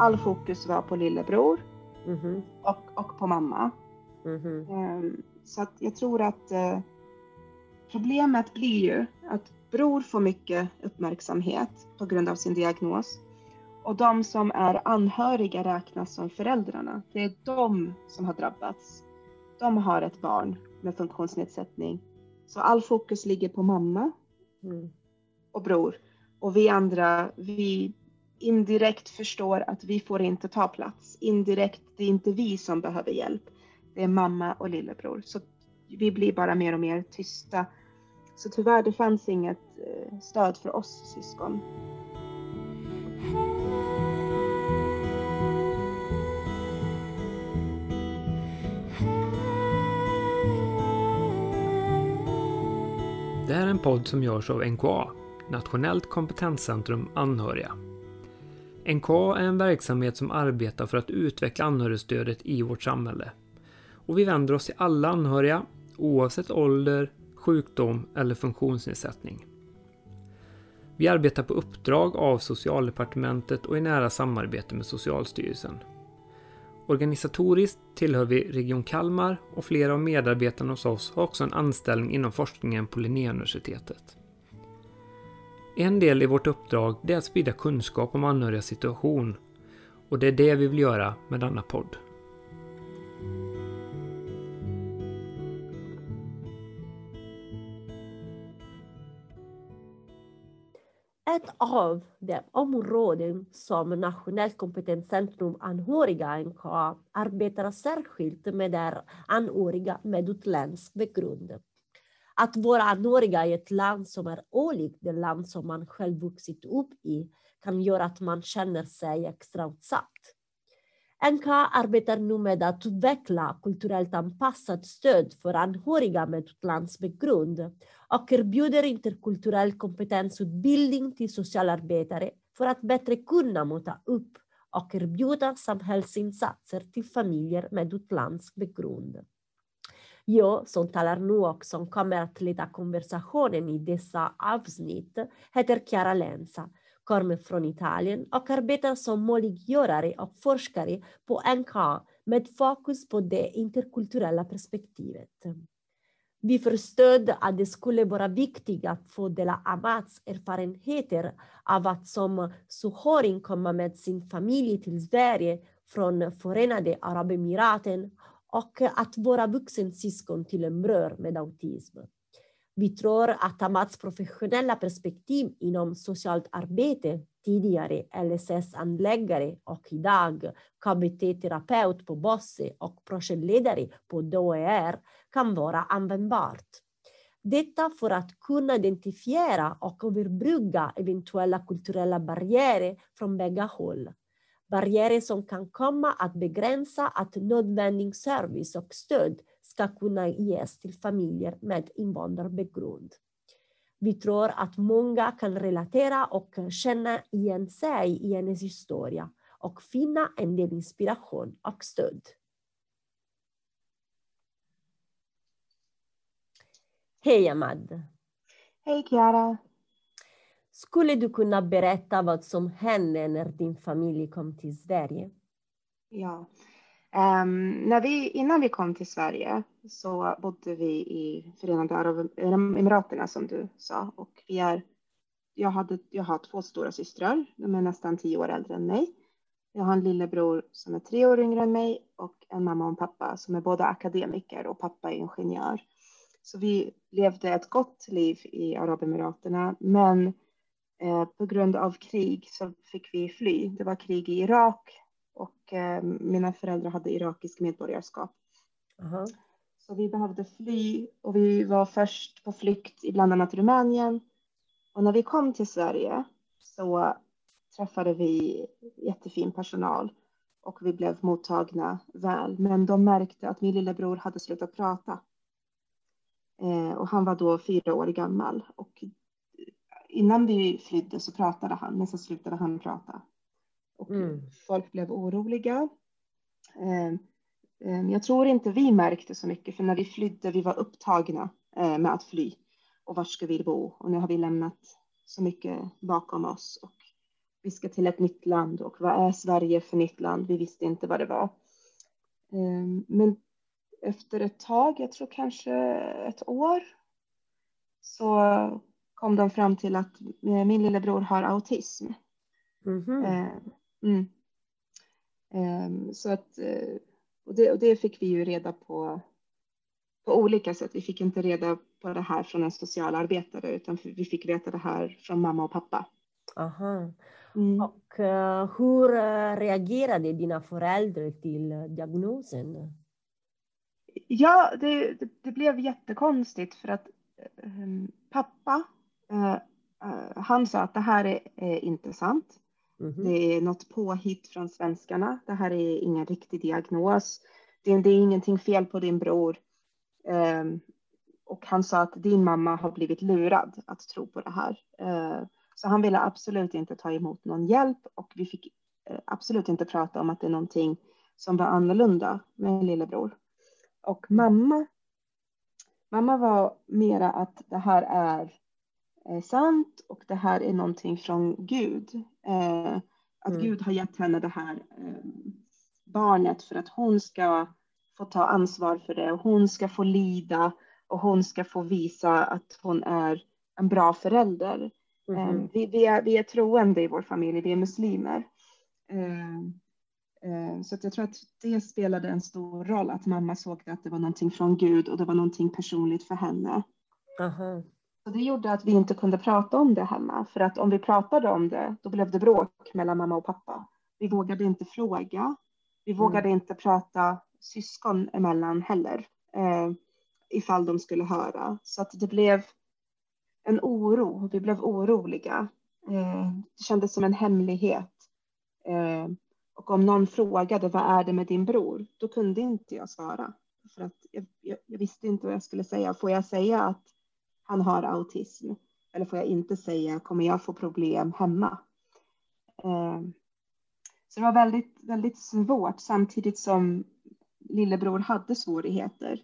all fokus var på lillebror Mhm. och, och på mamma. Ehm, Så att jag tror att eh, problemet blir ju att bror får mycket uppmärksamhet på grund av sin diagnos. Och de som är anhöriga räknas som föräldrarna. Det är de som har drabbats. De har ett barn med funktionsnedsättning. Så all fokus ligger på mamma Mm. och bror. Och vi andra, vi indirekt förstår att vi får inte ta plats. Indirekt, det är inte vi som behöver hjälp. Det är mamma och lillebror. Så vi blir bara mer och mer tysta. Så tyvärr, det fanns inget eh, stöd för oss syskon. Det här är en podd som görs av NKA, Nationellt kompetenscentrum anhöriga. NKA är en verksamhet som arbetar för att utveckla anhörigstödet i vårt samhälle. Och vi vänder oss till alla anhöriga, oavsett ålder, sjukdom eller funktionsnedsättning. Vi arbetar på uppdrag av Socialdepartementet och i nära samarbete med Socialstyrelsen. Organisatoriskt tillhör vi Region Kalmar och flera av medarbetarna hos oss har också en anställning inom forskningen på Linnéuniversitetet. En del i vårt uppdrag är att sprida kunskap om anhörigas situation och det är det vi vill göra med denna podd. Ett av de områden som Nationellt kompetenscentrum anhöriga NKA arbetar särskilt med är anhöriga med utländsk bakgrund. Att vara anhöriga i ett land som är olikt det land som man själv vuxit upp i kan göra att man känner sig extra utsatt. NKA arbetar nu med att utveckla kulturellt anpassat stöd för anhöriga med utlandsbakgrund och erbjuder interkulturell kompetensutbildning till socialarbetare för att bättre kunna möta upp och erbjuda samhällsinsatser till familjer med utländsk bakgrund. Jag som talar nu och som kommer att leda konversationen i dessa avsnitt heter Chiara Lenza, kommer från Italien och arbetar som möjliggörare och forskare på NKA med fokus på det interkulturella perspektivet. Vi förstod att det skulle vara viktigt att få dela Amats erfarenheter av att som suhoring komma med sin familj till Sverige från Förenade Arabemiraten och att våra vuxensyskon till en bror med autism. Vi tror att Amats professionella perspektiv inom socialt arbete, tidigare LSS-anläggare och idag KBT-terapeut på BOSSE och projektledare på DOER kan vara användbart. Detta för att kunna identifiera och överbrygga eventuella kulturella barriärer från bägge håll. Barriärer som kan komma att begränsa att nödvändig service och stöd ska kunna ges till familjer med invandrarbakgrund. Vi tror att många kan relatera och känna igen sig i hennes historia och finna en del inspiration och stöd. Hej Ahmad! Hej Chiara! Skulle du kunna berätta vad som hände när din familj kom till Sverige? Ja. Um, när vi, innan vi kom till Sverige så bodde vi i Förenade Arabemiraten som du sa. Och vi är, jag, hade, jag har två stora systrar, de är nästan tio år äldre än mig. Jag har en lillebror som är tre år yngre än mig och en mamma och en pappa som är båda akademiker och pappa är ingenjör. Så vi levde ett gott liv i Arabemiraten, men på grund av krig så fick vi fly. Det var krig i Irak och eh, mina föräldrar hade irakisk medborgarskap. Aha. Så vi behövde fly och vi var först på flykt i bland annat Rumänien. Och när vi kom till Sverige så träffade vi jättefin personal och vi blev mottagna väl. Men de märkte att min lillebror hade slutat prata. Eh, och han var då fyra år gammal. Och innan vi flydde så pratade han, men så slutade han prata. Och Mm. folk blev oroliga. Eh, eh, jag tror inte vi märkte så mycket, för när vi flydde, vi var upptagna eh, med att fly. Och var ska vi bo? Och nu har vi lämnat så mycket bakom oss. Och vi ska till ett nytt land och vad är Sverige för nytt land? Vi visste inte vad det var. Ehm, men efter ett tag, jag tror kanske ett år, så kom de fram till att min lillebror har autism. Mm -hmm. mm. Ehm, så att, eh, och det, och det fick vi ju reda på på olika sätt. Vi fick inte reda på det här från en socialarbetare utan vi fick veta det här från mamma och pappa. Aha. Mm. Och uh, hur reagerade dina föräldrar till diagnosen? Ja, det, det, det, blev jättekonstigt för att um, pappa, han sa att det här är, är inte sant. Mm -hmm. Det är något påhitt från svenskarna. Det här är ingen riktig diagnos. Det, det är ingenting fel på din bror. Um, och han sa att din mamma har blivit lurad att tro på det här. Uh, så han ville absolut inte ta emot någon hjälp och vi fick uh, absolut inte prata om att det är någonting som var annorlunda med lillebror. Och mamma, mamma var mera att det här är eh, sant och det här är någonting från Gud. Eh, att mm. Gud har gett henne det här eh, barnet för att hon ska få ta ansvar för det och hon ska få lida och hon ska få visa att hon är en bra förälder. Mm. Vi, vi, är, vi är troende i vår familj, vi är muslimer. Så att jag tror att det spelade en stor roll att mamma såg att det var någonting från Gud och det var någonting personligt för henne. Aha. Så det gjorde att vi inte kunde prata om det hemma, för att om vi pratade om det, då blev det bråk mellan mamma och pappa. Vi vågade inte fråga. Vi vågade mm. inte prata syskon emellan heller, eh, ifall de skulle höra. Så att det blev en oro. Vi blev oroliga. Eh, det kändes som en hemlighet. Eh, och om någon frågade vad är det med din bror, då kunde inte jag svara. För att jag, jag, jag visste inte vad jag skulle säga. Får jag säga att han har autism? Eller får jag inte säga, kommer jag få problem hemma? Eh, så det var väldigt, väldigt svårt samtidigt som lillebror hade svårigheter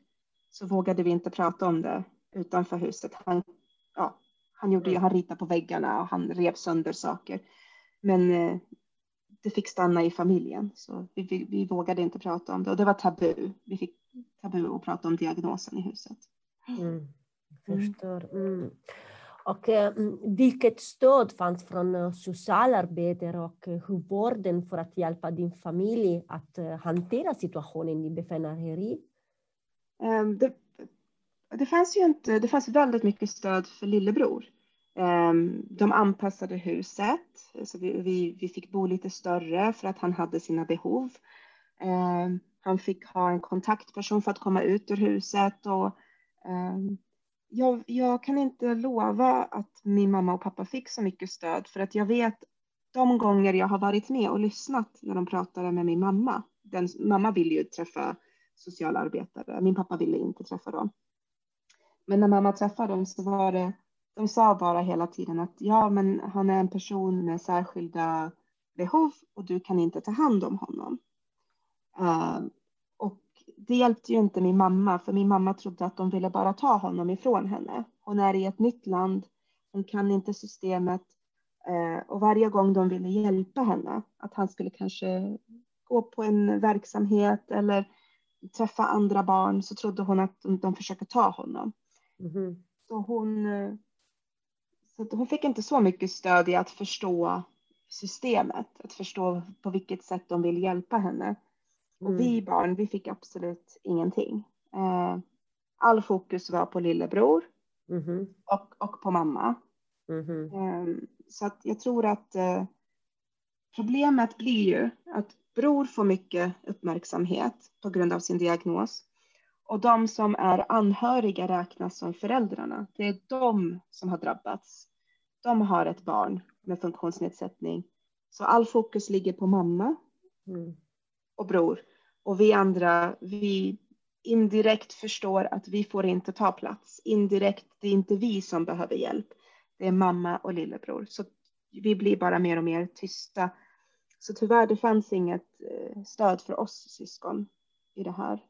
så vågade vi inte prata om det utanför huset. Han, ja, han, gjorde, mm. han ritade på väggarna och han rev sönder saker. Men eh, det fick stanna i familjen så vi, vi, vi, vågade inte prata om det och det var tabu. Vi fick tabu att prata om diagnosen i huset. Mm. Förstår. Mm. Och eh, vilket stöd fanns från eh, socialarbetare och eh, sjukvården för att hjälpa din familj att hantera situationen i? Ehm, det, det, fanns ju inte, det fanns väldigt mycket stöd för lillebror. Ehm, de anpassade huset, så vi, vi, vi fick bo lite större för att han hade sina behov. Ehm, han fick ha en kontaktperson för att komma ut ur huset och jag, jag, kan inte lova att min mamma och pappa fick så mycket stöd för att jag vet de gånger jag har varit med och lyssnat när de pratade med min mamma. Den, mamma ville ju träffa socialarbetare. Min pappa ville inte träffa dem. Men när mamma träffade dem så var det, de sa bara hela tiden att ja, men han är en person med särskilda behov och du kan inte ta hand om honom. Uh, det hjälpte ju inte min mamma, för min mamma trodde att de ville bara ta honom ifrån henne. Hon är i ett nytt land, hon kan inte systemet eh, och varje gång de ville hjälpa henne, att han skulle kanske gå på en verksamhet eller träffa andra barn, så trodde hon att de, de försöker ta honom. Mm. Så hon, eh, så hon fick inte så mycket stöd i att förstå systemet, att förstå på vilket sätt de vill hjälpa henne. Och mm. vi barn, vi fick absolut ingenting. Eh, all fokus var på lillebror mm. och, och på mamma. Mm. Eh, så att jag tror att eh, problemet blir ju att bror får mycket uppmärksamhet på grund av sin diagnos. Och de som är anhöriga räknas som föräldrarna. Det är de som har drabbats. De har ett barn med funktionsnedsättning. Så all fokus ligger på mamma. Mm och bror. Och vi andra, vi indirekt förstår att vi får inte ta plats. Indirekt, det är inte vi som behöver hjälp. Det är mamma och lillebror. Så vi blir bara mer och mer tysta. Så tyvärr, det fanns inget eh, stöd för oss syskon i det här.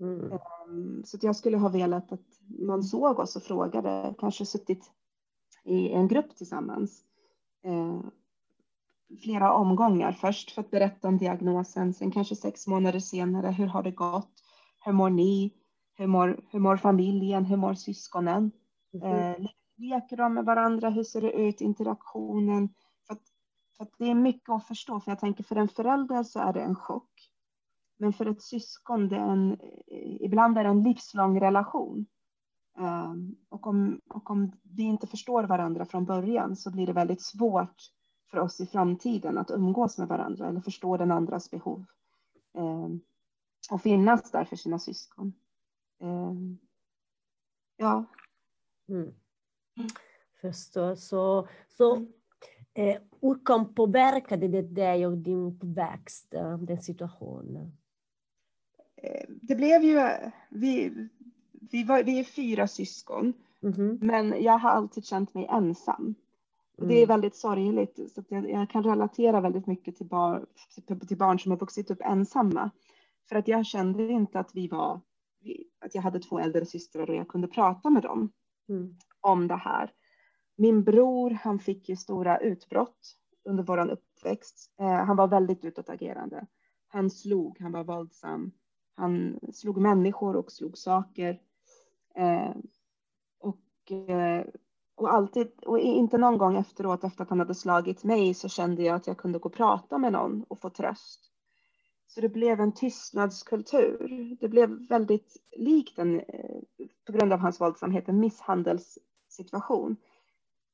Mm. Ehm, så jag skulle ha velat att man såg oss och frågade, kanske suttit i en grupp tillsammans. Flera omgångar. Först för att berätta om diagnosen, sen kanske sex månader senare, hur har det gått? Hur mår ni? Hur mår, hur mår familjen? Hur mår syskonen? Mm. Eh, leker de med varandra? Hur ser det ut? Interaktionen? För att, för att det är mycket att förstå, för jag tänker för en förälder så är det en chock. Men för ett syskon, det är en, ibland är det en livslång relation. Um, och, om, och om vi inte förstår varandra från början så blir det väldigt svårt för oss i framtiden att umgås med varandra eller förstå den andras behov. Um, och finnas där för sina syskon. Um, ja. Mm. Förstår. Så, så mm. eh, hur kan påverkade det dig och din uppväxt, eh, den situationen? Eh, det blev ju, vi, vi, var, vi är fyra syskon, mm. men jag har alltid känt mig ensam. Och det är mm. väldigt sorgligt, så jag, jag, kan relatera väldigt mycket till, bar, till, barn som har vuxit upp ensamma. För att jag kände inte att vi var, att jag hade två äldre systrar och jag kunde prata med dem mm. om det här. Min bror, han fick ju stora utbrott under vår uppväxt. Eh, han var väldigt utåtagerande. Han slog, han var våldsam. Han slog människor och slog saker. Eh, och, eh, och alltid, och inte någon gång efteråt efter att han hade slagit mig så kände jag att jag kunde gå och prata med någon och få tröst. Så det blev en tystnadskultur. Det blev väldigt likt en, eh, på grund av hans våldsamhet, en misshandelssituation.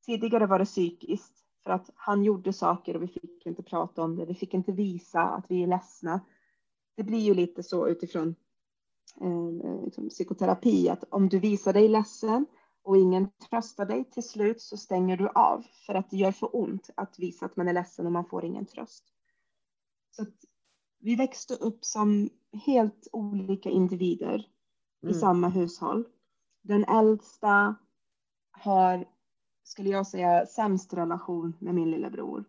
Tidigare var det psykiskt för att han gjorde saker och vi fick inte prata om det. Vi fick inte visa att vi är ledsna. Det blir ju lite så utifrån eh, eh liksom psykoterapi att om du visar dig ledsen och ingen tröstar dig till slut så stänger du av för att det gör för ont att visa att man är ledsen och man får ingen tröst. Så vi växte upp som helt olika individer mm. i samma hushåll. Den äldsta har, skulle jag säga, sämst relation med min lillebror.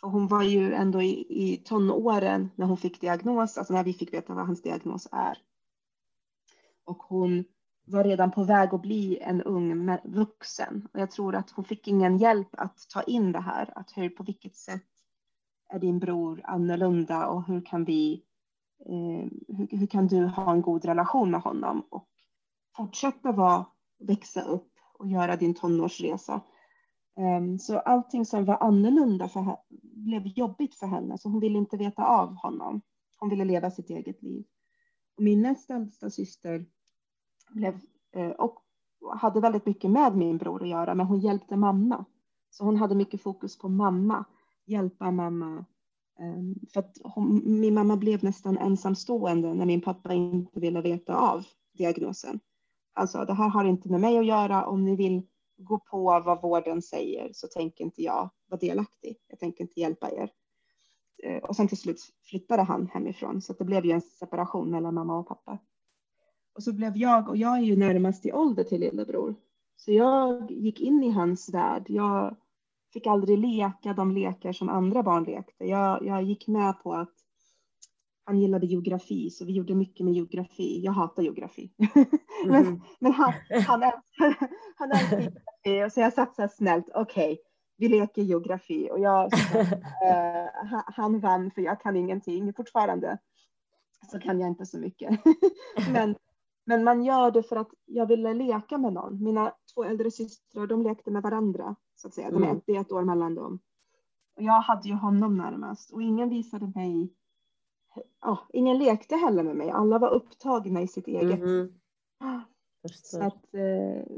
För hon var ju ändå i, i tonåren när hon fick diagnos, alltså när vi fick veta vad hans diagnos är. Och hon var redan på väg att bli en ung vuxen. Och jag tror att hon fick ingen hjälp att ta in det här. Att hur, på vilket sätt är din bror annorlunda och hur kan vi, eh, hur, hur, kan du ha en god relation med honom och fortsätta vara, växa upp och göra din tonårsresa. Um, så allting som var annorlunda för henne, blev jobbigt för henne, så hon ville inte veta av honom. Hon ville leva sitt eget liv. Och min näst äldsta syster blev, eh, och hade väldigt mycket med min bror att göra, men hon hjälpte mamma. Så hon hade mycket fokus på mamma, hjälpa mamma. Ehm, för att hon, min mamma blev nästan ensamstående när min pappa inte ville veta av diagnosen. Alltså, det här har inte med mig att göra. Om ni vill gå på vad vården säger så tänker inte jag vara delaktig. Jag tänker inte hjälpa er. Eh, och sen till slut flyttade han hemifrån så det blev ju en separation mellan mamma och pappa. Och så blev jag, och jag är ju närmast i ålder till lillebror, så jag gick in i hans värld. Jag fick aldrig leka de lekar som andra barn lekte. Jag, jag gick med på att han gillade geografi, så vi gjorde mycket med geografi. Jag hatar geografi. Mm. men, men han, han älskar, han älskar geografi. Så jag satt så här snällt, okej, okay, vi leker geografi. Och jag, uh, han vann, för jag kan ingenting fortfarande. Så kan jag inte så mycket. men, men man gör det för att jag ville leka med någon. Mina två äldre systrar, de lekte med varandra, så att säga. De är mm. ett, ett år mellan dem. Och jag hade ju honom närmast och ingen visade mig ja, ingen lekte heller med mig. Alla var upptagna i sitt eget. Mm. Så att,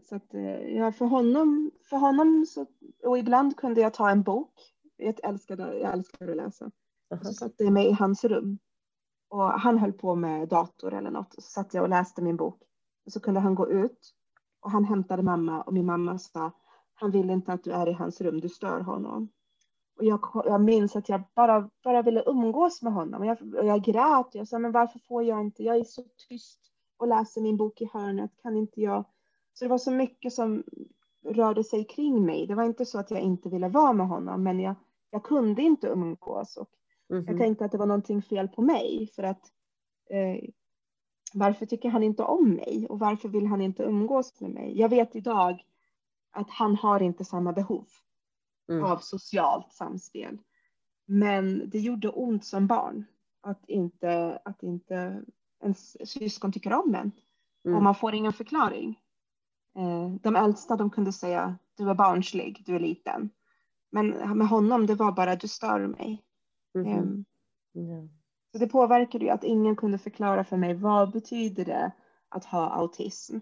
så att eh, ja, för honom, för honom så, och ibland kunde jag ta en bok. Jag älskade, jag älskade att läsa. Och så satte jag mig i hans rum. Och han höll på med dator eller något. Så satt jag och läste min bok. Och så kunde han gå ut. Och han hämtade mamma och min mamma sa han vill inte att du är i hans rum, du stör honom. Och jag, jag minns att jag bara, bara ville umgås med honom. Och jag, och jag grät. Jag sa, men varför får jag inte? Jag är så tyst och läser min bok i hörnet. Kan inte jag? Så det var så mycket som rörde sig kring mig. Det var inte så att jag inte ville vara med honom, men jag, jag kunde inte umgås. Och mm -hmm. Jag tänkte att det var någonting fel på mig. För att eh, varför tycker han inte om mig? Och varför vill han inte umgås med mig? Jag vet idag att han har inte samma behov mm. av socialt samspel. Men det gjorde ont som barn att inte, att inte ens syskon tycker om en. Mm. Och man får ingen förklaring. Eh, de äldsta de kunde säga du är barnslig, du är liten. Men med honom det var bara du stör mig. Mm yeah. Så det påverkade ju att ingen kunde förklara för mig vad betyder det att ha autism.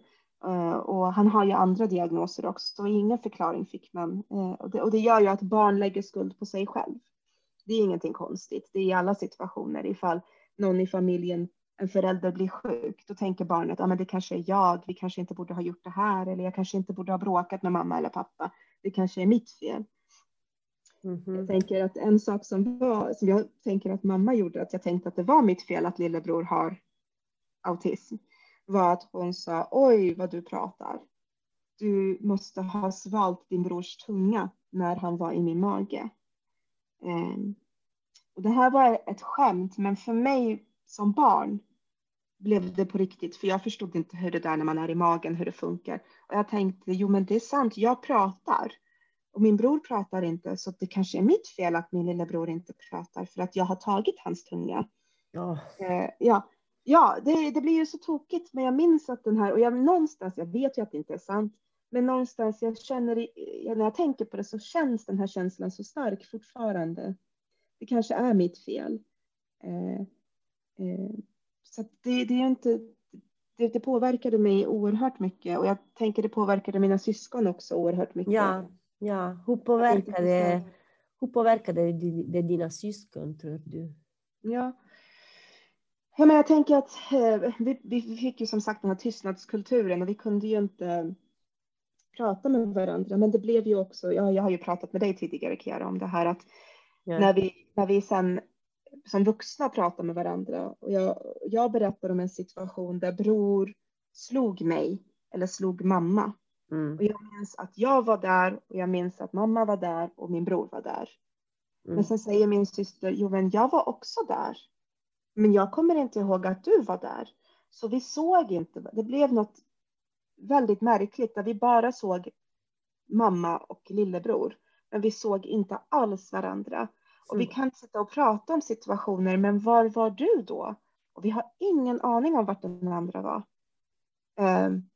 Uh, och han har ju andra diagnoser också, så ingen förklaring fick man. Uh, och, det, och, det, gör ju att barn lägger skuld på sig själv. Det är ingenting konstigt. Det är i alla situationer. Ifall någon i familjen, en förälder blir sjuk, då tänker barnet, ja ah, men det kanske är jag, vi kanske inte borde ha gjort det här, eller jag kanske inte borde ha bråkat med mamma eller pappa. Det kanske är mitt fel. Mm -hmm. Jag tänker att en sak som, var, som jag tänker att mamma gjorde, att jag tänkte att det var mitt fel att lillebror har autism, var att hon sa oj vad du pratar. Du måste ha svalt din brors tunga när han var i min mage. Um, och det här var ett skämt, men för mig som barn blev det på riktigt, för jag förstod inte hur det där när man är i magen, hur det funkar. Och jag tänkte, jo men det är sant, jag pratar. Och min bror pratar inte, så det kanske är mitt fel att min lillebror inte pratar för att jag har tagit hans tunga. Ja, eh, ja, ja det, det, blir ju så tokigt, men jag minns att den här, och jag någonstans, jag vet ju att det inte är sant, men någonstans jag känner, när jag tänker på det så känns den här känslan så stark fortfarande. Det kanske är mitt fel. Eh, eh, så det, det är inte, det, det, påverkade mig oerhört mycket och jag tänker det påverkade mina syskon också oerhört mycket. Ja, Ja, hur påverkade, hur påverkade det dina syskon, tror du? Ja. ja men jag tänker att eh, vi, vi fick ju som sagt den här tystnadskulturen och vi kunde ju inte prata med varandra. Men det blev ju också, ja, jag har ju pratat med dig tidigare Kiara om det här att ja. när, vi, när vi sen som vuxna pratar med varandra och jag, jag berättar om en situation där bror slog mig eller slog mamma. Mm. Och jag minns att jag var där och jag minns att mamma var där och min bror var där. Mm. Men sen säger min syster, jo men jag var också där. Men jag kommer inte ihåg att du var där. Så vi såg inte, det blev något väldigt märkligt där vi bara såg mamma och lillebror. Men vi såg inte alls varandra. Och vi kan sitta och prata om situationer, men var var du då? Och vi har ingen aning om vart den andra var. Um,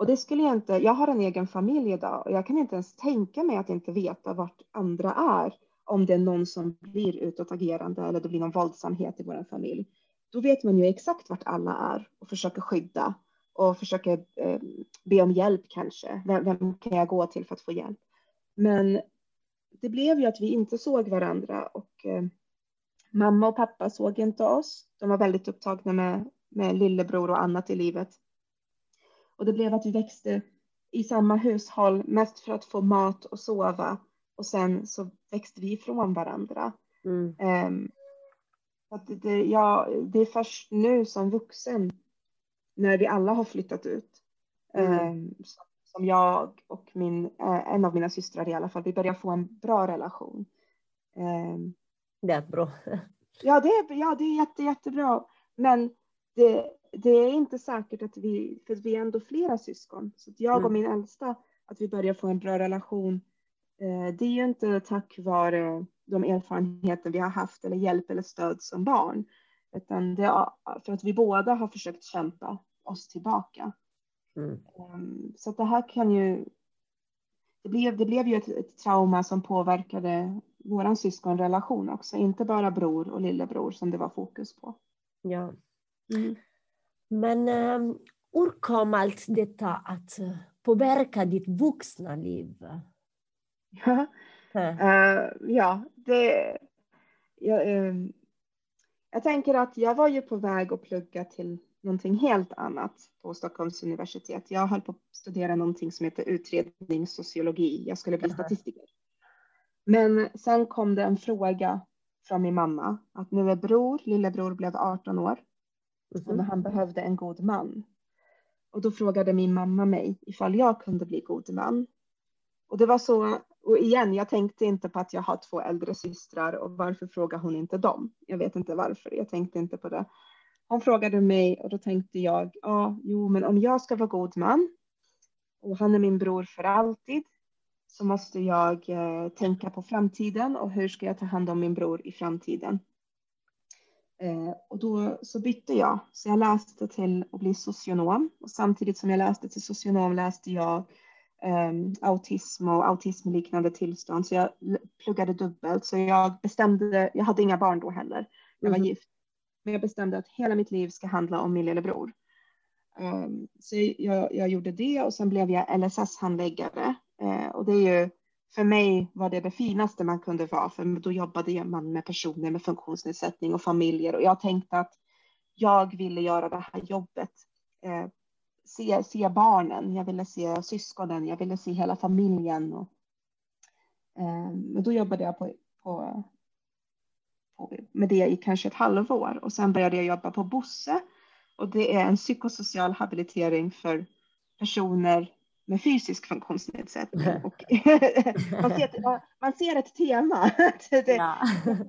och det skulle jag inte, jag har en egen familj idag och jag kan inte ens tänka mig att inte veta vart andra är om det är någon som blir utåtagerande eller det blir någon våldsamhet i vår familj. Då vet man ju exakt vart alla är och försöker skydda och försöker eh, be om hjälp kanske. Vem, vem, kan jag gå till för att få hjälp? Men det blev ju att vi inte såg varandra och eh, mamma och pappa såg inte oss. De var väldigt upptagna med, med lillebror och annat i livet. Och det blev att vi växte i samma hushåll mest för att få mat och sova. Och sen så växte vi ifrån varandra. Mm. Um, att det, ja, det är först nu som vuxen, när vi alla har flyttat ut, mm. um, som jag och min, uh, en av mina systrar i alla fall, vi börjar få en bra relation. Um, det är bra. ja, det är, ja, det är jätte, jättebra. Men det, det är inte säkert att vi, för vi är ändå flera syskon, så jag mm. och min äldsta, att vi börjar få en bra relation, eh, det är ju inte tack vare de erfarenheter vi har haft eller hjälp eller stöd som barn, utan det är för att vi båda har försökt kämpa oss tillbaka. Mm. Um, så det här kan ju, det blev, det blev ju ett, ett trauma som påverkade vår syskonrelation också, inte bara bror och lillebror som det var fokus på. Ja. Mm. Men hur kom allt detta att uh, påverka ditt vuxna liv? Ja, uh, ja det... Jag, uh, jag tänker att jag var ju på väg att plugga till någonting helt annat på Stockholms universitet. Jag höll på att studera någonting som heter utredningssociologi. Jag skulle bli statistiker. Men sen kom det en fråga från min mamma att nu är bror, lillebror blev 18 år Mm. Och han behövde en god man. Och då frågade min mamma mig ifall jag kunde bli god man. Och det var så, och igen, jag tänkte inte på att jag har två äldre systrar och varför frågar hon inte dem? Jag vet inte varför, jag tänkte inte på det. Hon frågade mig och då tänkte jag, ja, jo, men om jag ska vara god man och han är min bror för alltid så måste jag eh, tänka på framtiden och hur ska jag ta hand om min bror i framtiden. Eh, och då så bytte jag, så jag läste till att bli socionom och samtidigt som jag läste till socionom läste jag eh, autism och autismliknande tillstånd. Så jag pluggade dubbelt. Så jag bestämde, jag hade inga barn då heller, jag var mm. gift. Men jag bestämde att hela mitt liv ska handla om min lillebror. Um, så jag, jag, gjorde det och sen blev jag LSS-handläggare. Uh, och det är ju, för mig var det det finaste man kunde vara, för då jobbade man med personer med funktionsnedsättning och familjer och jag tänkte att jag ville göra det här jobbet. Eh, se, se barnen, jag ville se syskonen, jag ville se hela familjen. Och, um, då jobbade jag på, på, på, med det i kanske ett halvår och sen började jag jobba på Bosse och det är en psykosocial habilitering för personer med fysisk funktionsnedsättning. Och man, ser ett, man ser ett tema. Det, ja.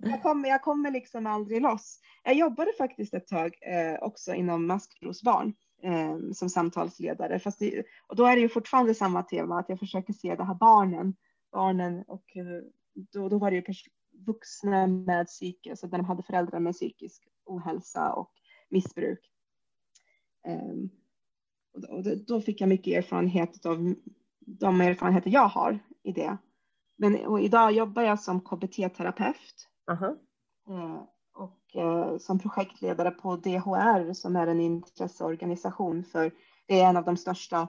jag, kommer, jag kommer liksom aldrig loss. Jag jobbade faktiskt ett tag eh, också inom maskrosbarn eh, som samtalsledare. Fast det, och då är det ju fortfarande samma tema, att jag försöker se det här barnen. barnen och eh, då, då var det ju vuxna med psykisk, där de hade föräldrar med psykisk ohälsa och missbruk. Ehm, och då fick jag mycket erfarenhet av de erfarenheter jag har i det. Men idag jobbar jag som KBT-terapeut. Uh -huh. Och eh, som projektledare på DHR som är en intresseorganisation för det är en av de största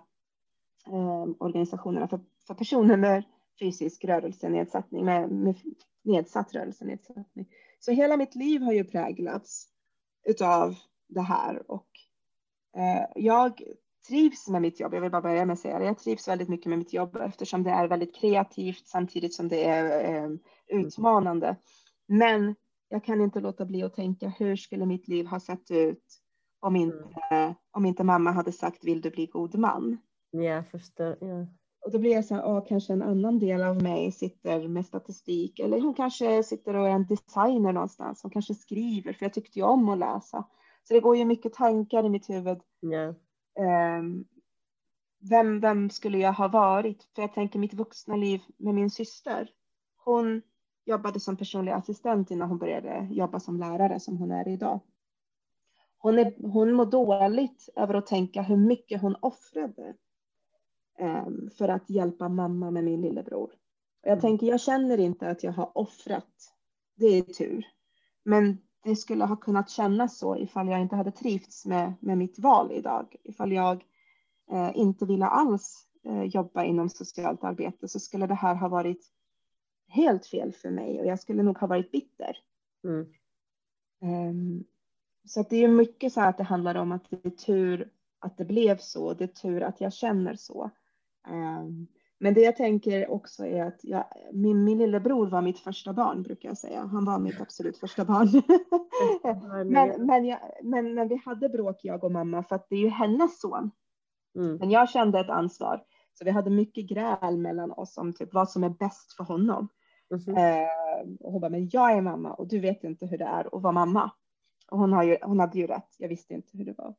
eh, organisationerna för, för personer med fysisk rörelsenedsättning, med, med nedsatt rörelsenedsättning. Så hela mitt liv har ju präglats utav det här och Eh, jag trivs med mitt jobb. Jag vill bara börja med att säga det. Jag trivs väldigt mycket med mitt jobb eftersom det är väldigt kreativt samtidigt som det är eh, utmanande. Men jag kan inte låta bli att tänka hur skulle mitt liv ha sett ut om inte, om inte mamma hade sagt vill du bli god man? Ja, förstår. Ja. Och då blir jag så här, åh, kanske en annan del av mig sitter med statistik eller hon kanske sitter och är en designer någonstans. Hon kanske skriver för jag tyckte ju om att läsa. Så det går ju mycket tankar i mitt huvud. Yeah. Um, vem, vem skulle jag ha varit? För jag tänker mitt vuxna liv med min syster. Hon jobbade som personlig assistent innan hon började jobba som lärare som hon är idag. Hon, är, hon mår dåligt över att tänka hur mycket hon offrade um, för att hjälpa mamma med min lillebror. Och jag mm. tänker, jag känner inte att jag har offrat. Det är tur. Men det skulle ha kunnat kännas så ifall jag inte hade trivts med, med mitt val idag. Ifall jag eh, inte ville alls eh, jobba inom socialt arbete så skulle det här ha varit helt fel för mig och jag skulle nog ha varit bitter. Mm. Um, så det är mycket så att det handlar om att det är tur att det blev så. Det är tur att jag känner så. Um, men det jag tänker också är att jag, min, min lillebror var mitt första barn brukar jag säga. Han var mitt absolut första barn. men, men, jag, men, men vi hade bråk jag och mamma för att det är ju hennes son. Mm. Men jag kände ett ansvar. Så vi hade mycket gräl mellan oss om typ vad som är bäst för honom. Mm. Eh, och hon bara, men jag är mamma och du vet inte hur det är att vara mamma. Och hon, har ju, hon hade ju rätt, jag visste inte hur det var.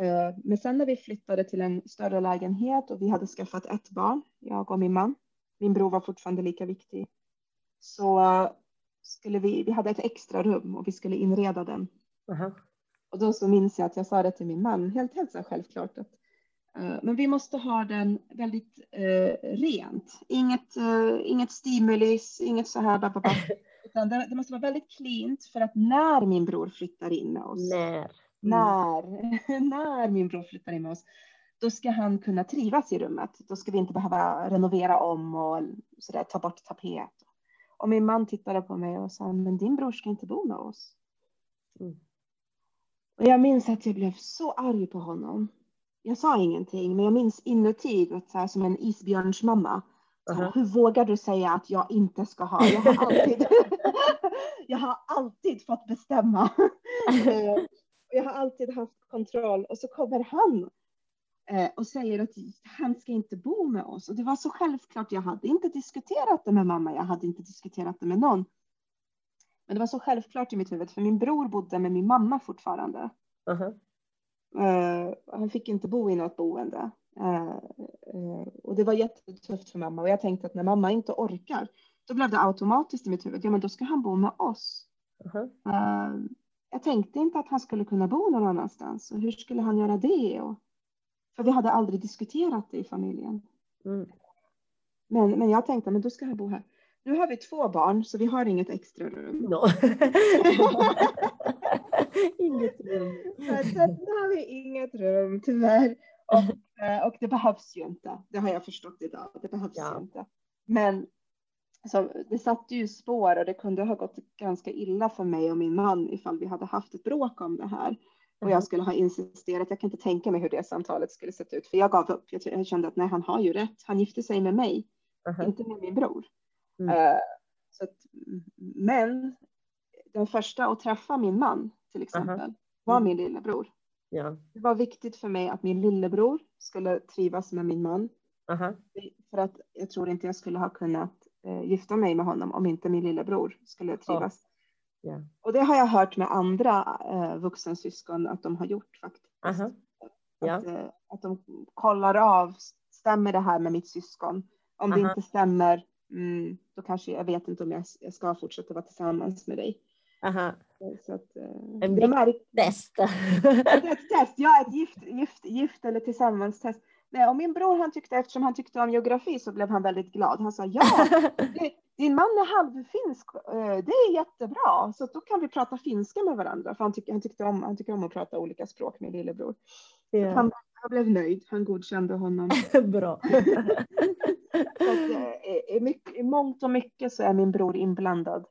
Eh, men sen när vi flyttade till en större lägenhet och vi hade skaffat ett barn, jag och min man, min bror var fortfarande lika viktig, så skulle vi, vi hade ett extra rum och vi skulle inreda den. Uh -huh. Och då så minns jag att jag sa det till min man, helt, helt så självklart att uh, men vi måste ha den väldigt uh, rent. Inget, uh, inget stimulis, inget så här, bababa. utan det, det, måste vara väldigt cleant för att när min bror flyttar in med oss. När? Mm. när, när min bror flyttar in med oss, då ska han kunna trivas i rummet. Då ska vi inte behöva renovera om och så där, ta bort tapet. Och min man tittade på mig och sa, men din bror ska inte bo med oss. Mm. Och jag minns att jag blev så arg på honom. Jag sa ingenting, men jag minns inuti, att så här, som en isbjörnsmamma. Uh -huh. Hur vågar du säga att jag inte ska ha? Jag har alltid, jag har alltid fått bestämma. Jag har alltid haft kontroll och så kommer han eh, och säger att han ska inte bo med oss. Och det var så självklart. Jag hade inte diskuterat det med mamma. Jag hade inte diskuterat det med någon. Men det var så självklart i mitt huvud, för min bror bodde med min mamma fortfarande. Uh -huh. Eh, han fick inte bo i något boende. Eh, och det var jättetufft för mamma och jag tänkte att när mamma inte orkar, då blev det automatiskt i mitt huvud, ja men då ska han bo med oss. Uh-huh. Jag tänkte inte att han skulle kunna bo någon annanstans och hur skulle han göra det? Och, för vi hade aldrig diskuterat det i familjen. Mm. Men, men jag tänkte, men då ska han bo här. Nu har vi två barn så vi har inget extra rum. No. inget rum. nu har vi inget rum tyvärr. Och, eh, och det behövs ju inte. Det har jag förstått idag. Det behövs ja. ju inte. Men så det satte ju spår och det kunde ha gått ganska illa för mig och min man ifall vi hade haft ett bråk om det här. Och jag mm. skulle ha insisterat, jag kan inte tänka mig hur det samtalet skulle sett ut, för jag gav upp. Jag kände att nej, han har ju rätt. Han gifte sig med mig, uh -huh. inte med min bror. Mm. Uh, så att, men den första att träffa min man till exempel uh -huh. var mm. min lillebror. Ja. Det var viktigt för mig att min lillebror skulle trivas med min man. Uh -huh. För att jag tror inte jag skulle ha kunnat gifta mig med honom om inte min lillebror skulle trivas. Oh. Yeah. Och det har jag hört med andra uh, vuxensyskon att de har gjort faktiskt. -huh. Att, yeah. att de kollar av, stämmer det här med mitt syskon? Om det inte stämmer, mm, då kanske jag vet inte om jag, jag ska fortsätta vara tillsammans med dig. Aha. Så att, eh, en blir... test. ett test, ja ett gift, gift, gift eller tillsammans test. Nej, och min bror han tyckte, eftersom han tyckte om geografi så blev han väldigt glad. Han sa ja, det, din man är halvfinsk, eh, det är jättebra, så då kan vi prata finska med varandra. För han, tyck, han, tyckte om, han tycker om att prata olika språk med lillebror. Yeah. Han, han blev nöjd, han godkände honom. Bra. så att, eh, i, mycket, I mångt och mycket så är min bror inblandad.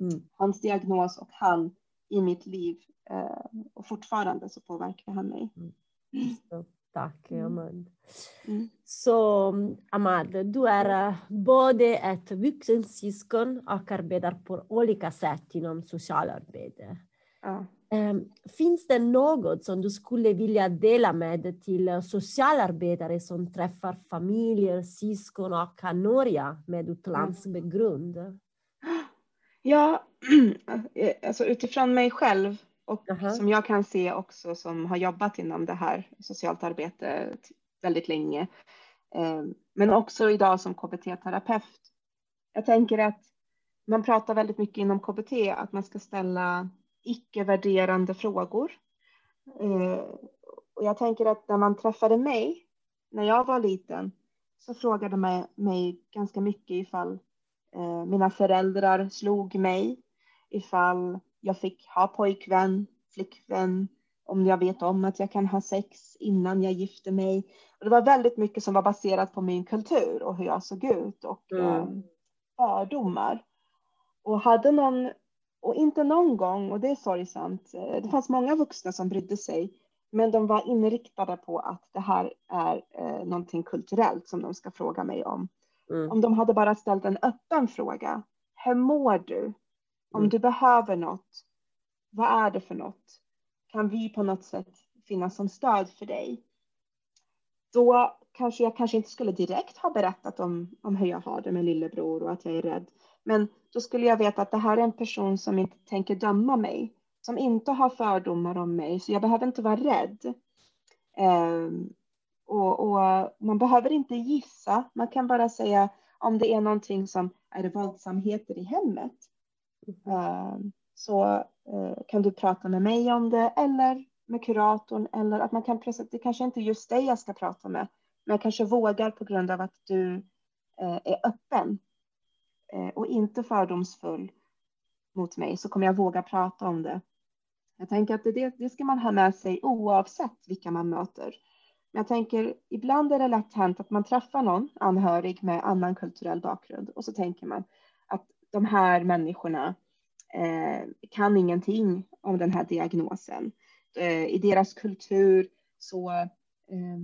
Mm. Hans diagnos och han i mitt liv. Eh, och fortfarande så påverkar han mig. Mm. Tack, Mm. Amand. Mm. Så Amad, du är eh, både ett vuxensyskon och arbetar på olika sätt inom socialarbete. Ja. Um, finns det något som du skulle vilja dela med till socialarbetare som träffar familjer, syskon och anhöriga med utlandsbakgrund? Ja, alltså utifrån mig själv och Aha. som jag kan se också som har jobbat inom det här socialt arbete väldigt länge. Eh, men också idag som KBT-terapeut. Jag tänker att man pratar väldigt mycket inom KBT att man ska ställa icke-värderande frågor. Eh, och jag tänker att när man träffade mig när jag var liten så frågade man mig ganska mycket ifall Eh, mina föräldrar slog mig ifall jag fick ha pojkvän, flickvän, om jag vet om att jag kan ha sex innan jag gifte mig. Och det var väldigt mycket som var baserat på min kultur och hur jag såg ut och Mm. eh, fördomar. Och hade någon, och inte någon gång, och det är sorgsamt, eh, det fanns många vuxna som brydde sig, men de var inriktade på att det här är eh, någonting kulturellt som de ska fråga mig om. Mm. Om de hade bara ställt en öppen fråga. Hur mår du? Om Mm. du behöver något, vad är det för något? Kan vi på något sätt finnas som stöd för dig? Då kanske jag kanske inte skulle direkt ha berättat om, om hur jag har det med lillebror och att jag är rädd. Men då skulle jag veta att det här är en person som inte tänker döma mig, som inte har fördomar om mig, så jag behöver inte vara rädd. Um, och, och, man behöver inte gissa, man kan bara säga om det är någonting som är våldsamheter i hemmet. Mm-hmm. Ehm, så eh, kan du prata med mig om det eller med kuratorn eller att man kan pressa, det kanske inte är just dig jag ska prata med, men jag kanske vågar på grund av att du eh, är öppen eh, och inte fördomsfull mot mig så kommer jag våga prata om det. Jag tänker att det, det ska man ha med sig oavsett vilka man möter. Men jag tänker, ibland är det lätt hänt att man träffar någon anhörig med annan kulturell bakgrund och så tänker man de här människorna eh, kan ingenting om den här diagnosen. Eh, I deras kultur så eh,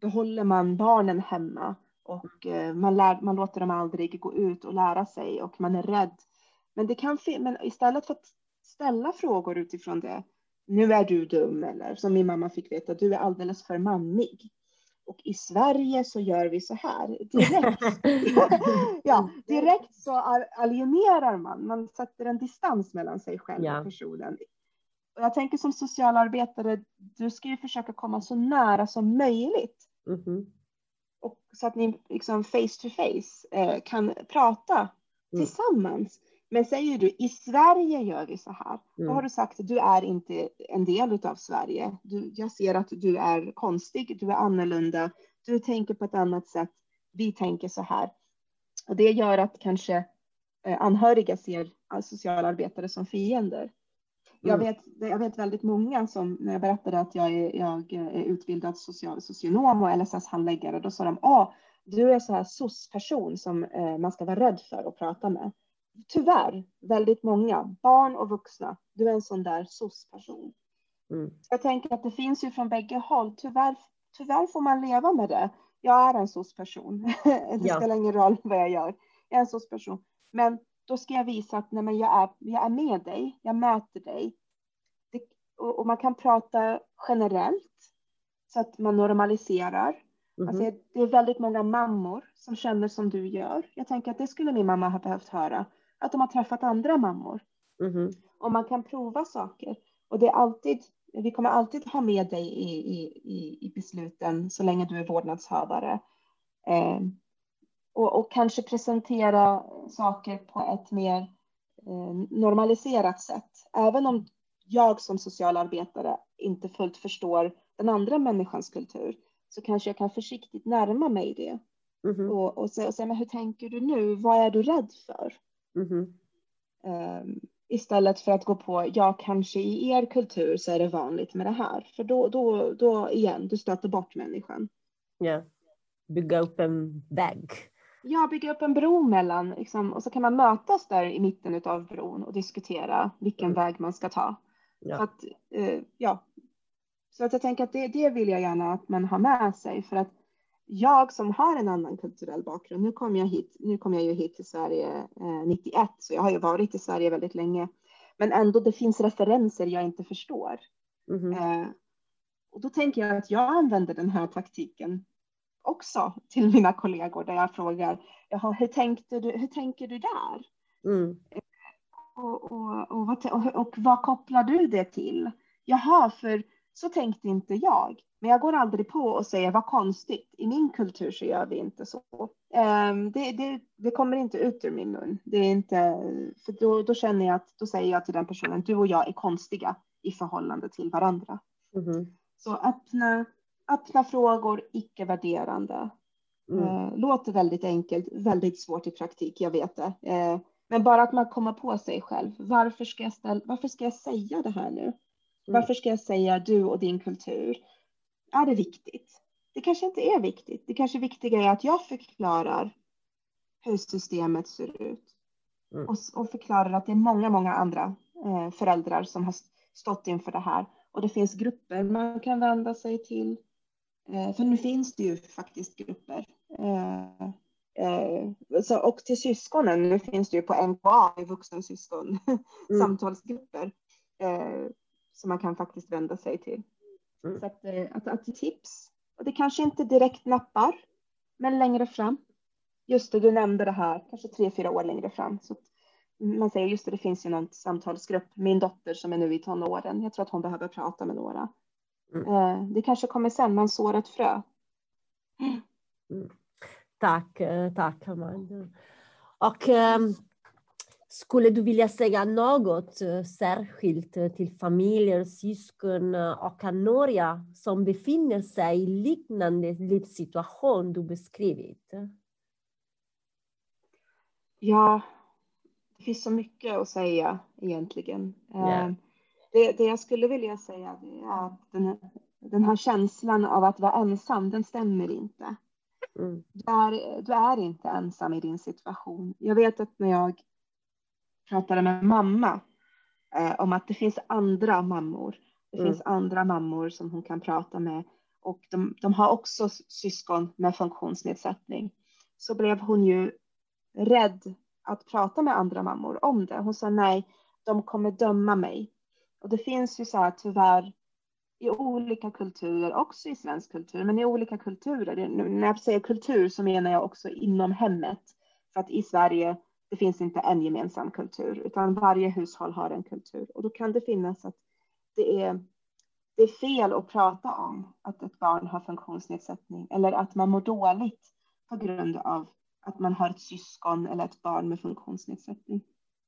behåller man barnen hemma och eh, man, lär, man låter dem aldrig gå ut och lära sig och man är rädd. Men, det kan men istället för att ställa frågor utifrån det nu är du dum eller som min mamma fick veta, du är alldeles för mammig. Och i Sverige så gör vi så här direkt. ja, direkt så alienerar man, man sätter en distans mellan sig själv Ja. och personen. Och jag tänker som socialarbetare, du ska ju försöka komma så nära som möjligt. Mhm. Och så att ni liksom face to face eh, kan prata Mm. tillsammans. Men säger du i Sverige gör vi så här. Då Mm. har du sagt du är inte en del av Sverige. Du, jag ser att du är konstig, du är annorlunda, du tänker på ett annat sätt. Vi tänker så här. Och det gör att kanske eh, anhöriga ser eh, socialarbetare som fiender. Jag, Mm. vet, jag vet väldigt många som, när jag berättade att jag är, jag är utbildad social, socionom och LSS-handläggare, då sa de, ah, du är så här SOS-person som eh, man ska vara rädd för att prata med. Tyvärr, väldigt många, barn och vuxna, du är en sån där SOS-person. Mm. Jag tänker att det finns ju från bägge håll. Tyvärr, tyvärr får man leva med det. Jag är en SOS-person. det Ja. spelar ingen roll vad jag gör. Jag är en SOS-person. Men då ska jag visa att nej, men jag, är, jag är med dig. Jag möter dig. Det, och, och man kan prata generellt så att man normaliserar. Mhm. Alltså, det är väldigt många mammor som känner som du gör. Jag tänker att det skulle min mamma ha behövt höra. Att de har träffat andra mammor Mhm. och man kan prova saker. Och det är alltid, vi kommer alltid ha med dig i, i, i, besluten så länge du är vårdnadshavare. Eh, och, och kanske presentera saker på ett mer eh, normaliserat sätt. Även om jag som socialarbetare inte fullt förstår den andra människans kultur så kanske jag kan försiktigt närma mig det Mhm. och, och, säga, och säga men hur tänker du nu? Vad är du rädd för? Mhm. Ehm, istället för att gå på, ja kanske i er kultur så är det vanligt med det här. För då, då, då igen, du stöter bort människan. Ja. Bygga upp en vägg. Ja, bygga upp en bro mellan, liksom, och så kan man mötas där i mitten av bron och diskutera vilken Mm. väg man ska ta. Ja. Så att, eh, ja. Så att jag tänker att det, det vill jag gärna att man har med sig för att jag som har en annan kulturell bakgrund, nu kom jag hit, nu kom jag ju hit till Sverige eh, 91, så jag har ju varit i Sverige väldigt länge. Men ändå, det finns referenser jag inte förstår. Mhm. Eh, och då tänker jag att jag använder den här taktiken också till mina kollegor där jag frågar, Jaha, hur, tänkte du, hur tänker du där? Mm. Och, och, och, vad, och, och vad kopplar du det till? Jaha, för så tänkte inte jag. Men jag går aldrig på och säger vad konstigt. I min kultur så gör vi inte så. Ehm, det, det, det kommer inte ut ur min mun. Det är inte, för då, då känner jag att då säger jag till den personen, du och jag är konstiga i förhållande till varandra. Mhm. Så öppna, öppna frågor, icke-värderande. Mm. Eh, låter väldigt enkelt, väldigt svårt i praktik, jag vet det. Eh, men bara att man kommer på sig själv. Varför ska jag, ställa, varför ska jag säga det här nu? Varför ska jag säga du och din kultur? Är det viktigt? Det kanske inte är viktigt. Det kanske viktiga är att jag förklarar hur systemet ser ut. Mm. Och, och förklarar att det är många, många andra eh, föräldrar som har stått inför det här. Och det finns grupper man kan vända sig till. Eh, för nu finns det ju faktiskt grupper. Eh, eh, så, och till syskonen, nu finns det ju på NKA, i vuxensyskon, Mm. samtalsgrupper. Som man kan faktiskt vända sig till. Mm. Så att, eh, att, att tips. Och det kanske inte direkt nappar, men längre fram. Just det, du nämnde det här, kanske tre, fyra år längre fram. Så man säger just det, det finns ju någon samtalsgrupp. Min dotter som är nu i tonåren, jag tror att hon behöver prata med några. Mm. Eh, det kanske kommer sen, man sår ett frö. Tack, eh, tack Amanda. Och ehm, skulle du vilja säga något eh, särskilt eh, till familjer, syskon eh, och anhöriga som befinner sig i liknande livssituation du beskrivit? Ja, det finns så mycket att säga egentligen. Eh, Det, det jag skulle vilja säga är att den, den här känslan av att vara ensam, den stämmer inte. Mm. Du är, du är inte ensam i din situation. Jag vet att när jag pratade med mamma eh, om att det finns andra mammor. Det Mm. finns andra mammor som hon kan prata med och de, de har också syskon med funktionsnedsättning. Så blev hon ju rädd att prata med andra mammor om det. Hon sa nej, de kommer döma mig. Och det finns ju så här tyvärr i olika kulturer, också i svensk kultur, men i olika kulturer. När jag säger kultur så menar jag också inom hemmet. För att i Sverige, det finns inte en gemensam kultur, utan varje hushåll har en kultur. Och då kan det finnas att det är, det är fel att prata om att ett barn har funktionsnedsättning eller att man mår dåligt på grund av att man har ett syskon eller ett barn med funktionsnedsättning.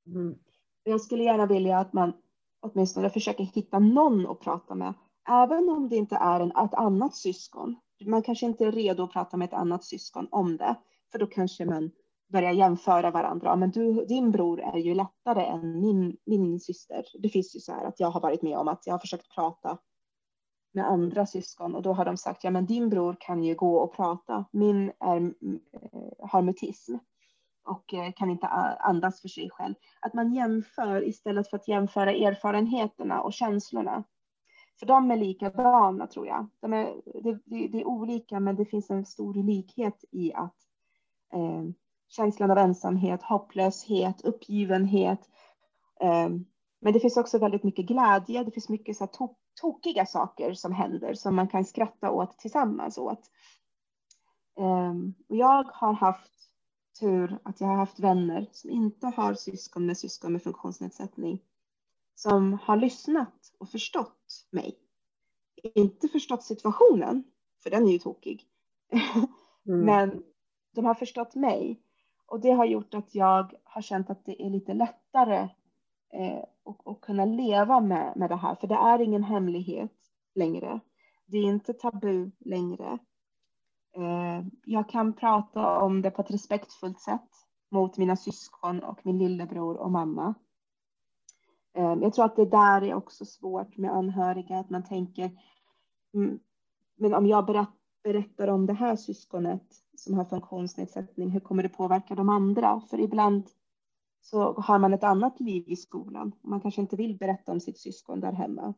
Mm. Jag skulle gärna vilja att man åtminstone försöker hitta någon att prata med, även om det inte är en, ett annat syskon. Man kanske inte är redo att prata med ett annat syskon om det, för då kanske man börja jämföra varandra. Men du, din bror är ju lättare än min, min syster. Det finns ju så här att jag har varit med om att jag har försökt prata med andra syskon och då har de sagt ja men din bror kan ju gå och prata. Min är, eh, har mutism och eh, kan inte andas för sig själv. Att man jämför istället för att jämföra erfarenheterna och känslorna. För de är likadana tror jag. De är, det, det, det är olika men det finns en stor likhet i att eh, känslan av ensamhet, hopplöshet, uppgivenhet. Eh, men det finns också väldigt mycket glädje. Det finns mycket så to tokiga saker som händer som man kan skratta åt tillsammans åt. Eh, och jag har haft tur att jag har haft vänner som inte har syskon med syskon med funktionsnedsättning som har lyssnat och förstått mig. Inte förstått situationen, för den är ju tokig. Mm. Men de har förstått mig och det har gjort att jag har känt att det är lite lättare eh, att, att kunna leva med, med det här, för det är ingen hemlighet längre. Det är inte tabu längre. Eh, jag kan prata om det på ett respektfullt sätt mot mina syskon och min lillebror och mamma. Eh, jag tror att det där är också svårt med anhöriga, att man tänker, mm, men om jag berättar om det här syskonet som har funktionsnedsättning, hur kommer det påverka de andra? För ibland så har man ett annat liv i skolan. Man kanske inte vill berätta om sitt syskon där hemma.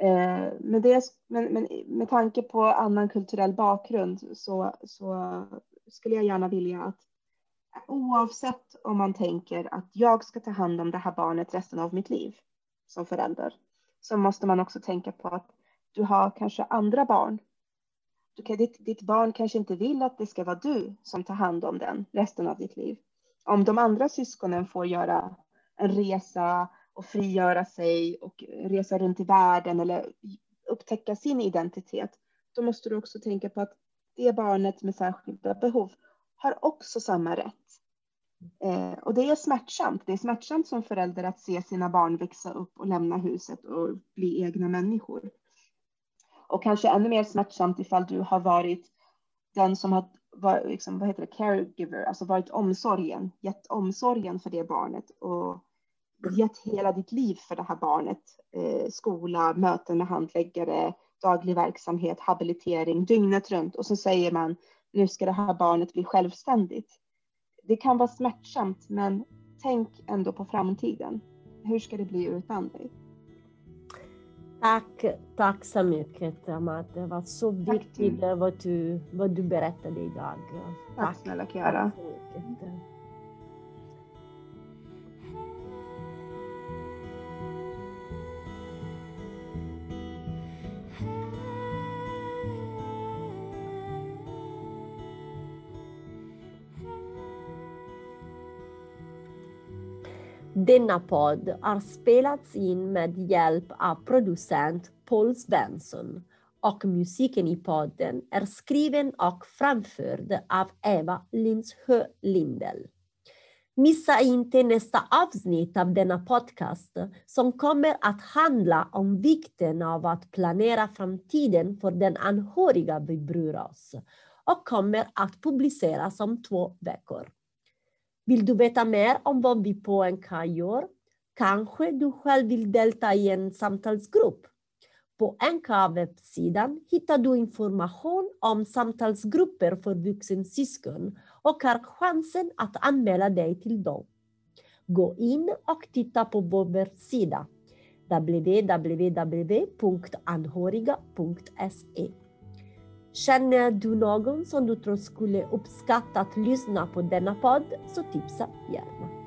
Eh, men, det, men, men med tanke på annan kulturell bakgrund så, så skulle jag gärna vilja att oavsett om man tänker att jag ska ta hand om det här barnet resten av mitt liv som förälder, så måste man också tänka på att du har kanske andra barn. Du ditt, ditt barn kanske inte vill att det ska vara du som tar hand om den resten av ditt liv. Om de andra syskonen får göra en resa och frigöra sig och resa runt i världen eller upptäcka sin identitet, då måste du också tänka på att det barnet med särskilda behov har också samma rätt. Eh, och det är smärtsamt. Det är smärtsamt som förälder att se sina barn växa upp och lämna huset och bli egna människor. Och kanske ännu mer smärtsamt ifall du har varit den som har var, liksom, vad heter det, caregiver, alltså varit omsorgen, gett omsorgen för det barnet och gett hela ditt liv för det här barnet. Eh, skola, möten med handläggare, daglig verksamhet, habilitering, dygnet runt. Och så säger man, nu ska det här barnet bli självständigt. Det kan vara smärtsamt, men tänk ändå på framtiden. Hur ska det bli utan dig? Tack, tack så mycket Amat. Det var så viktigt vad du, vad du berättade idag. Tack, tack snälla Chiara. Tack Denna podd har spelats in med hjälp av producent Paul Svensson och musiken i podden är skriven och framförd av Eva Lindshö Lindell. Missa inte nästa avsnitt av denna podcast som kommer att handla om vikten av att planera framtiden för den anhöriga vi bryr oss och kommer att publiceras om två veckor. Vill du veta mer om vad vi på NK gör? Kanske du själv vill delta i en samtalsgrupp? På NK-webbsidan hittar du information om samtalsgrupper för vuxensyskon och har chansen att anmäla dig till dem. Gå in och titta på vår webbsida www.anhoriga.se Känner du någon som du tror skulle uppskatta att lyssna på denna podd så tipsa gärna.